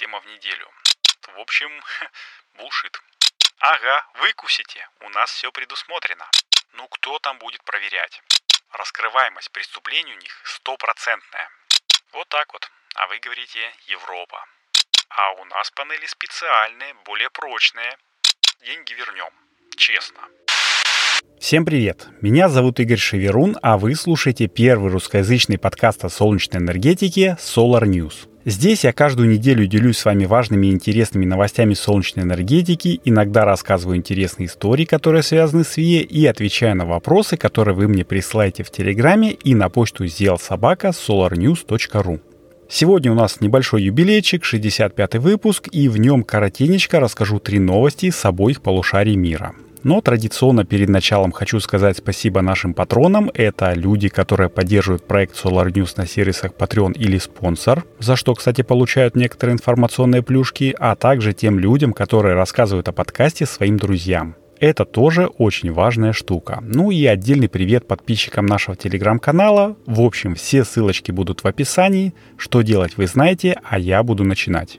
система в неделю. В общем, булшит. Ага, выкусите, у нас все предусмотрено. Ну кто там будет проверять? Раскрываемость преступлений у них стопроцентная. Вот так вот. А вы говорите Европа. А у нас панели специальные, более прочные. Деньги вернем. Честно. Всем привет! Меня зовут Игорь Шеверун, а вы слушаете первый русскоязычный подкаст о солнечной энергетике Solar News. Здесь я каждую неделю делюсь с вами важными и интересными новостями солнечной энергетики, иногда рассказываю интересные истории, которые связаны с ВИЭ, и отвечаю на вопросы, которые вы мне присылаете в Телеграме и на почту zelsobaka solarnews.ru. Сегодня у нас небольшой юбилейчик, 65-й выпуск, и в нем коротенечко расскажу три новости с обоих полушарий мира. Но традиционно перед началом хочу сказать спасибо нашим патронам. Это люди, которые поддерживают проект Solar News на сервисах Patreon или спонсор, за что, кстати, получают некоторые информационные плюшки, а также тем людям, которые рассказывают о подкасте своим друзьям. Это тоже очень важная штука. Ну и отдельный привет подписчикам нашего телеграм-канала. В общем, все ссылочки будут в описании. Что делать вы знаете, а я буду начинать.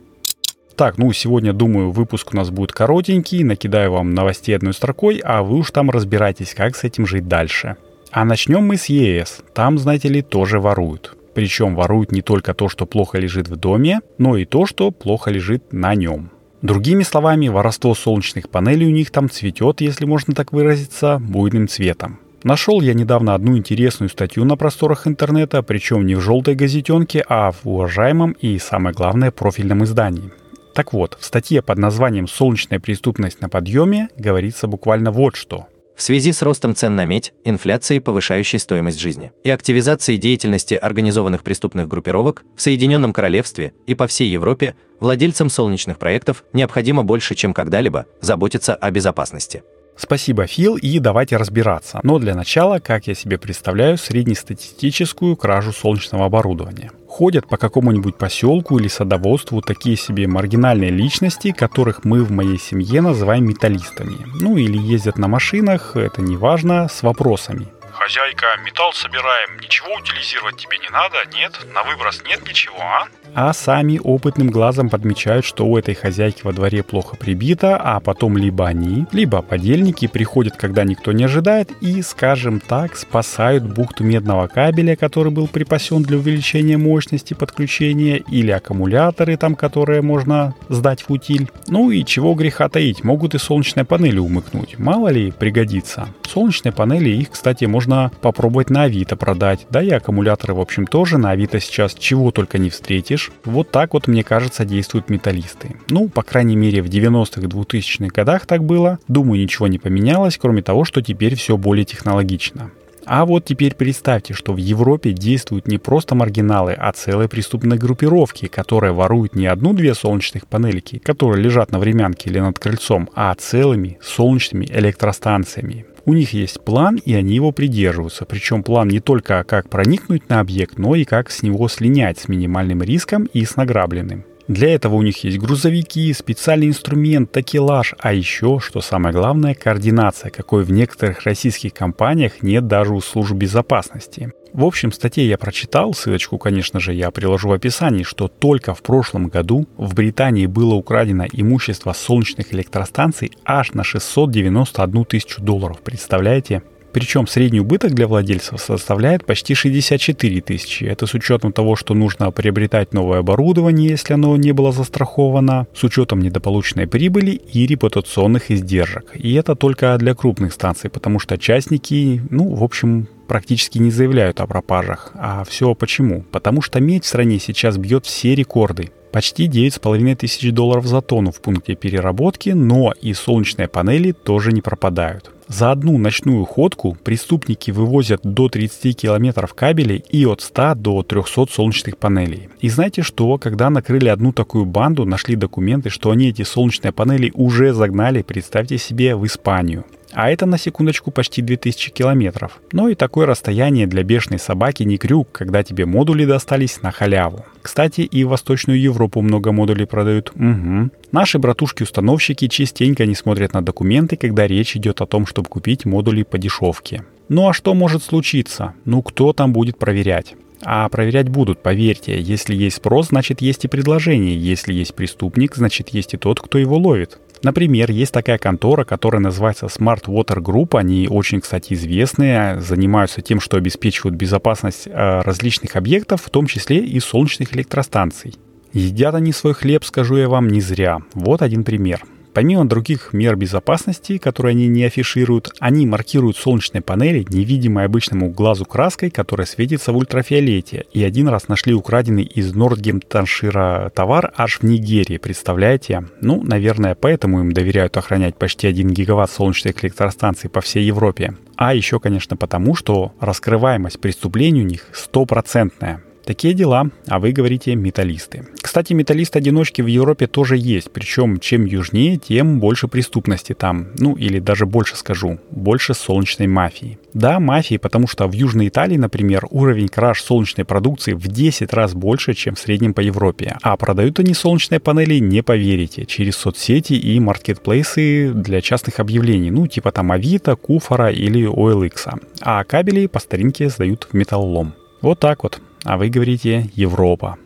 Так, ну сегодня, думаю, выпуск у нас будет коротенький, накидаю вам новостей одной строкой, а вы уж там разбирайтесь, как с этим жить дальше. А начнем мы с ЕС. Там, знаете ли, тоже воруют. Причем воруют не только то, что плохо лежит в доме, но и то, что плохо лежит на нем. Другими словами, воровство солнечных панелей у них там цветет, если можно так выразиться, буйным цветом. Нашел я недавно одну интересную статью на просторах интернета, причем не в желтой газетенке, а в уважаемом и, самое главное, профильном издании. Так вот, в статье под названием «Солнечная преступность на подъеме» говорится буквально вот что. В связи с ростом цен на медь, инфляцией, повышающей стоимость жизни, и активизацией деятельности организованных преступных группировок в Соединенном Королевстве и по всей Европе, владельцам солнечных проектов необходимо больше, чем когда-либо, заботиться о безопасности. Спасибо, Фил, и давайте разбираться. Но для начала, как я себе представляю среднестатистическую кражу солнечного оборудования. Ходят по какому-нибудь поселку или садоводству такие себе маргинальные личности, которых мы в моей семье называем металлистами. Ну или ездят на машинах, это не важно, с вопросами. Хозяйка, металл собираем, ничего утилизировать тебе не надо, нет? На выброс нет ничего, а? а сами опытным глазом подмечают, что у этой хозяйки во дворе плохо прибито, а потом либо они, либо подельники приходят, когда никто не ожидает, и, скажем так, спасают бухту медного кабеля, который был припасен для увеличения мощности подключения, или аккумуляторы там, которые можно сдать в утиль. Ну и чего греха таить, могут и солнечные панели умыкнуть, мало ли пригодится. Солнечные панели, их, кстати, можно попробовать на Авито продать, да и аккумуляторы, в общем, тоже на Авито сейчас чего только не встретишь, вот так вот, мне кажется, действуют металлисты. Ну, по крайней мере, в 90-х, 2000-х годах так было. Думаю, ничего не поменялось, кроме того, что теперь все более технологично. А вот теперь представьте, что в Европе действуют не просто маргиналы, а целые преступные группировки, которые воруют не одну-две солнечных панельки, которые лежат на времянке или над крыльцом, а целыми солнечными электростанциями. У них есть план, и они его придерживаются. Причем план не только как проникнуть на объект, но и как с него слинять с минимальным риском и с награбленным. Для этого у них есть грузовики, специальный инструмент, такелаж, а еще, что самое главное, координация, какой в некоторых российских компаниях нет даже у служб безопасности. В общем, статье я прочитал, ссылочку, конечно же, я приложу в описании, что только в прошлом году в Британии было украдено имущество солнечных электростанций аж на 691 тысячу долларов. Представляете? Причем средний убыток для владельцев составляет почти 64 тысячи. Это с учетом того, что нужно приобретать новое оборудование, если оно не было застраховано, с учетом недополученной прибыли и репутационных издержек. И это только для крупных станций, потому что частники, ну, в общем, практически не заявляют о пропажах. А все почему? Потому что медь в стране сейчас бьет все рекорды. Почти 9,5 тысяч долларов за тонну в пункте переработки, но и солнечные панели тоже не пропадают. За одну ночную ходку преступники вывозят до 30 километров кабелей и от 100 до 300 солнечных панелей. И знаете что? Когда накрыли одну такую банду, нашли документы, что они эти солнечные панели уже загнали, представьте себе, в Испанию. А это на секундочку почти 2000 километров. Но и такое расстояние для бешеной собаки не крюк, когда тебе модули достались на халяву. Кстати, и в Восточную Европу много модулей продают. Угу. Наши братушки-установщики частенько не смотрят на документы, когда речь идет о том, чтобы купить модули по дешевке. Ну а что может случиться? Ну кто там будет проверять? А проверять будут, поверьте. Если есть спрос, значит есть и предложение. Если есть преступник, значит есть и тот, кто его ловит. Например, есть такая контора, которая называется Smart Water Group. Они очень, кстати, известные, занимаются тем, что обеспечивают безопасность э, различных объектов, в том числе и солнечных электростанций. Едят они свой хлеб, скажу я вам, не зря. Вот один пример. Помимо других мер безопасности, которые они не афишируют, они маркируют солнечные панели невидимой обычному глазу краской, которая светится в ультрафиолете. И один раз нашли украденный из Нордгемптоншира товар аж в Нигерии, представляете? Ну, наверное, поэтому им доверяют охранять почти 1 гигаватт солнечных электростанций по всей Европе. А еще, конечно, потому, что раскрываемость преступлений у них стопроцентная. Такие дела, а вы говорите металлисты. Кстати, металлисты-одиночки в Европе тоже есть, причем чем южнее, тем больше преступности там. Ну, или даже больше скажу, больше солнечной мафии. Да, мафии, потому что в Южной Италии, например, уровень краж солнечной продукции в 10 раз больше, чем в среднем по Европе. А продают они солнечные панели, не поверите, через соцсети и маркетплейсы для частных объявлений, ну, типа там Авито, Куфора или OLX. А кабели по старинке сдают в металлолом. Вот так вот а вы говорите Европа.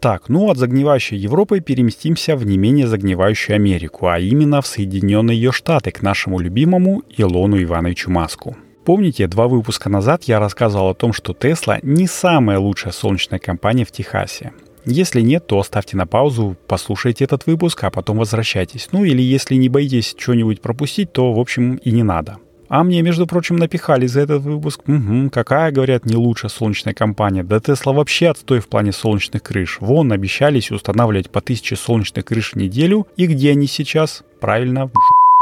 Так, ну от загнивающей Европы переместимся в не менее загнивающую Америку, а именно в Соединенные ее Штаты к нашему любимому Илону Ивановичу Маску. Помните, два выпуска назад я рассказывал о том, что Тесла не самая лучшая солнечная компания в Техасе. Если нет, то оставьте на паузу, послушайте этот выпуск, а потом возвращайтесь. Ну или если не боитесь что-нибудь пропустить, то в общем и не надо. А мне, между прочим, напихали за этот выпуск. Угу, какая, говорят, не лучшая солнечная компания. Да Тесла вообще отстой в плане солнечных крыш. Вон, обещались устанавливать по тысяче солнечных крыш в неделю. И где они сейчас? Правильно, в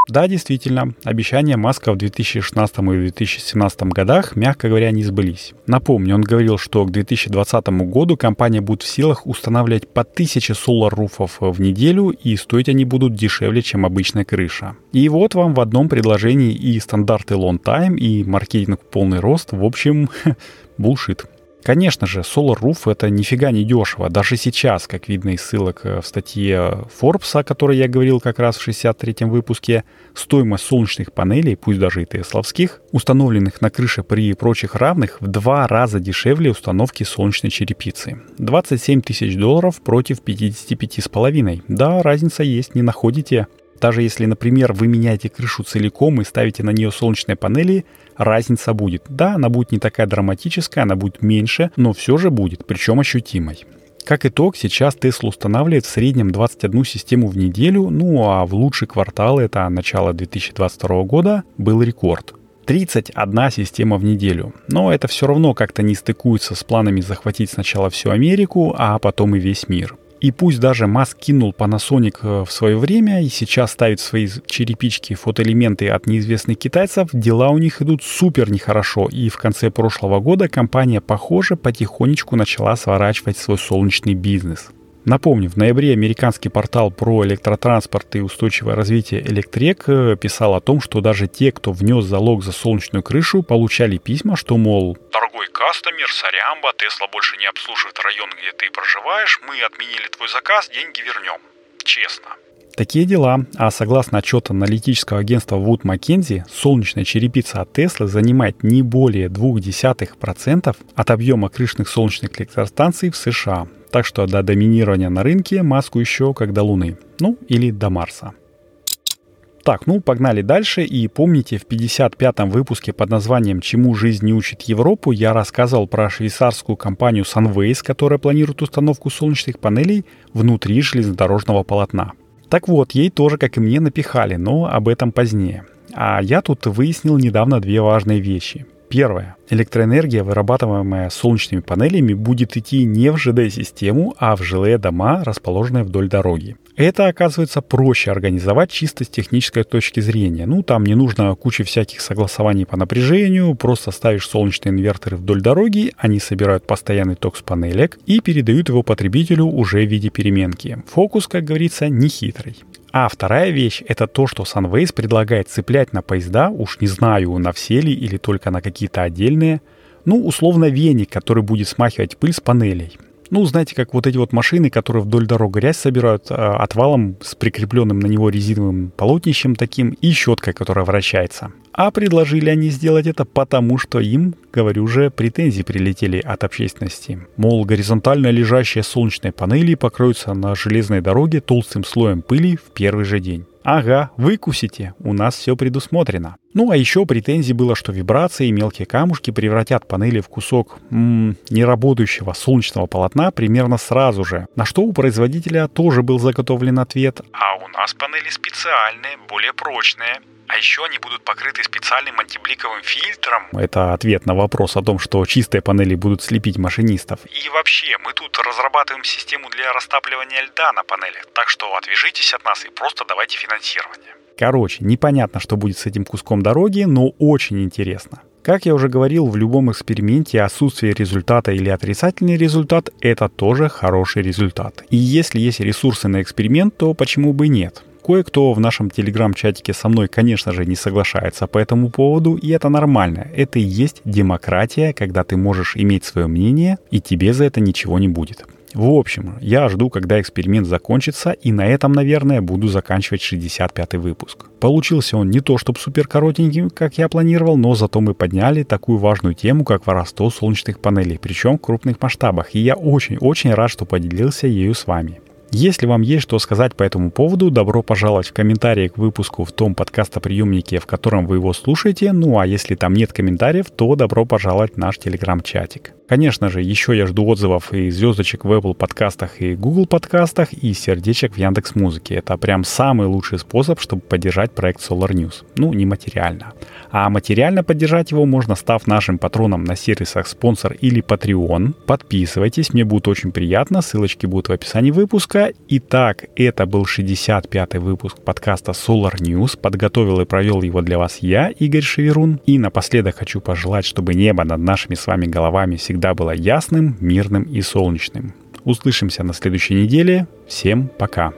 да, действительно, обещания Маска в 2016 и 2017 годах, мягко говоря, не сбылись. Напомню, он говорил, что к 2020 году компания будет в силах устанавливать по 1000 солар-руфов в неделю, и стоить они будут дешевле, чем обычная крыша. И вот вам в одном предложении и стандарты long time, и маркетинг полный рост, в общем, булшит. Конечно же, Solar Roof это нифига не дешево. Даже сейчас, как видно из ссылок э, в статье Forbes, о которой я говорил как раз в 63-м выпуске, стоимость солнечных панелей, пусть даже и тесловских, установленных на крыше при прочих равных, в два раза дешевле установки солнечной черепицы. 27 тысяч долларов против 55,5. Да, разница есть, не находите. Даже если, например, вы меняете крышу целиком и ставите на нее солнечные панели, разница будет. Да, она будет не такая драматическая, она будет меньше, но все же будет, причем ощутимой. Как итог, сейчас Tesla устанавливает в среднем 21 систему в неделю, ну а в лучший квартал, это начало 2022 года, был рекорд. 31 система в неделю. Но это все равно как-то не стыкуется с планами захватить сначала всю Америку, а потом и весь мир. И пусть даже Маск кинул Panasonic э, в свое время и сейчас ставит свои черепички, фотоэлементы от неизвестных китайцев, дела у них идут супер нехорошо. И в конце прошлого года компания, похоже, потихонечку начала сворачивать свой солнечный бизнес. Напомню, в ноябре американский портал про электротранспорт и устойчивое развитие Электрек э, писал о том, что даже те, кто внес залог за солнечную крышу, получали письма, что, мол, «Дорогой кастомер, сорямба, Тесла больше не обслуживает район, где ты проживаешь, мы отменили твой заказ, деньги вернем. Честно». Такие дела. А согласно отчету аналитического агентства Wood Mackenzie, солнечная черепица от Tesla занимает не более 0,2% от объема крышных солнечных электростанций в США. Так что до доминирования на рынке маску еще как до Луны. Ну, или до Марса. Так, ну погнали дальше. И помните, в 55-м выпуске под названием «Чему жизнь не учит Европу» я рассказывал про швейцарскую компанию Sunways, которая планирует установку солнечных панелей внутри железнодорожного полотна. Так вот, ей тоже, как и мне, напихали, но об этом позднее. А я тут выяснил недавно две важные вещи. Первое. Электроэнергия, вырабатываемая солнечными панелями, будет идти не в ЖД-систему, а в жилые дома, расположенные вдоль дороги. Это, оказывается, проще организовать чисто с технической точки зрения. Ну, там не нужно куча всяких согласований по напряжению, просто ставишь солнечные инверторы вдоль дороги, они собирают постоянный ток с панелек и передают его потребителю уже в виде переменки. Фокус, как говорится, не хитрый. А вторая вещь — это то, что Sunways предлагает цеплять на поезда, уж не знаю, на все ли или только на какие-то отдельные, ну, условно, веник, который будет смахивать пыль с панелей. Ну, знаете, как вот эти вот машины, которые вдоль дорог грязь собирают э, отвалом с прикрепленным на него резиновым полотнищем таким и щеткой, которая вращается. А предложили они сделать это потому, что им, говорю же, претензии прилетели от общественности. Мол, горизонтально лежащие солнечные панели покроются на железной дороге толстым слоем пыли в первый же день. Ага, выкусите, у нас все предусмотрено. Ну а еще претензий было, что вибрации и мелкие камушки превратят панели в кусок м-м, неработающего солнечного полотна примерно сразу же. На что у производителя тоже был заготовлен ответ. А у нас панели специальные, более прочные. А еще они будут покрыты специальным антибликовым фильтром. Это ответ на вопрос о том, что чистые панели будут слепить машинистов. И вообще, мы тут разрабатываем систему для растапливания льда на панелях, так что отвяжитесь от нас и просто давайте финансирование. Короче, непонятно, что будет с этим куском дороги, но очень интересно. Как я уже говорил, в любом эксперименте отсутствие результата или отрицательный результат – это тоже хороший результат. И если есть ресурсы на эксперимент, то почему бы нет? Кое-кто в нашем телеграм-чатике со мной, конечно же, не соглашается по этому поводу, и это нормально. Это и есть демократия, когда ты можешь иметь свое мнение, и тебе за это ничего не будет. В общем, я жду, когда эксперимент закончится, и на этом, наверное, буду заканчивать 65-й выпуск. Получился он не то чтобы супер коротенький, как я планировал, но зато мы подняли такую важную тему, как воровство солнечных панелей, причем в крупных масштабах, и я очень-очень рад, что поделился ею с вами. Если вам есть что сказать по этому поводу, добро пожаловать в комментарии к выпуску в том подкастоприемнике, в котором вы его слушаете. Ну а если там нет комментариев, то добро пожаловать в наш телеграм-чатик. Конечно же, еще я жду отзывов и звездочек в Apple подкастах и Google подкастах и сердечек в Яндекс Музыке. Это прям самый лучший способ, чтобы поддержать проект Solar News. Ну, не материально. А материально поддержать его можно, став нашим патроном на сервисах спонсор или Patreon. Подписывайтесь, мне будет очень приятно, ссылочки будут в описании выпуска. Итак, это был 65-й выпуск подкаста Solar News. Подготовил и провел его для вас я, Игорь Шеверун. И напоследок хочу пожелать, чтобы небо над нашими с вами головами всегда всегда было ясным, мирным и солнечным. Услышимся на следующей неделе. Всем пока.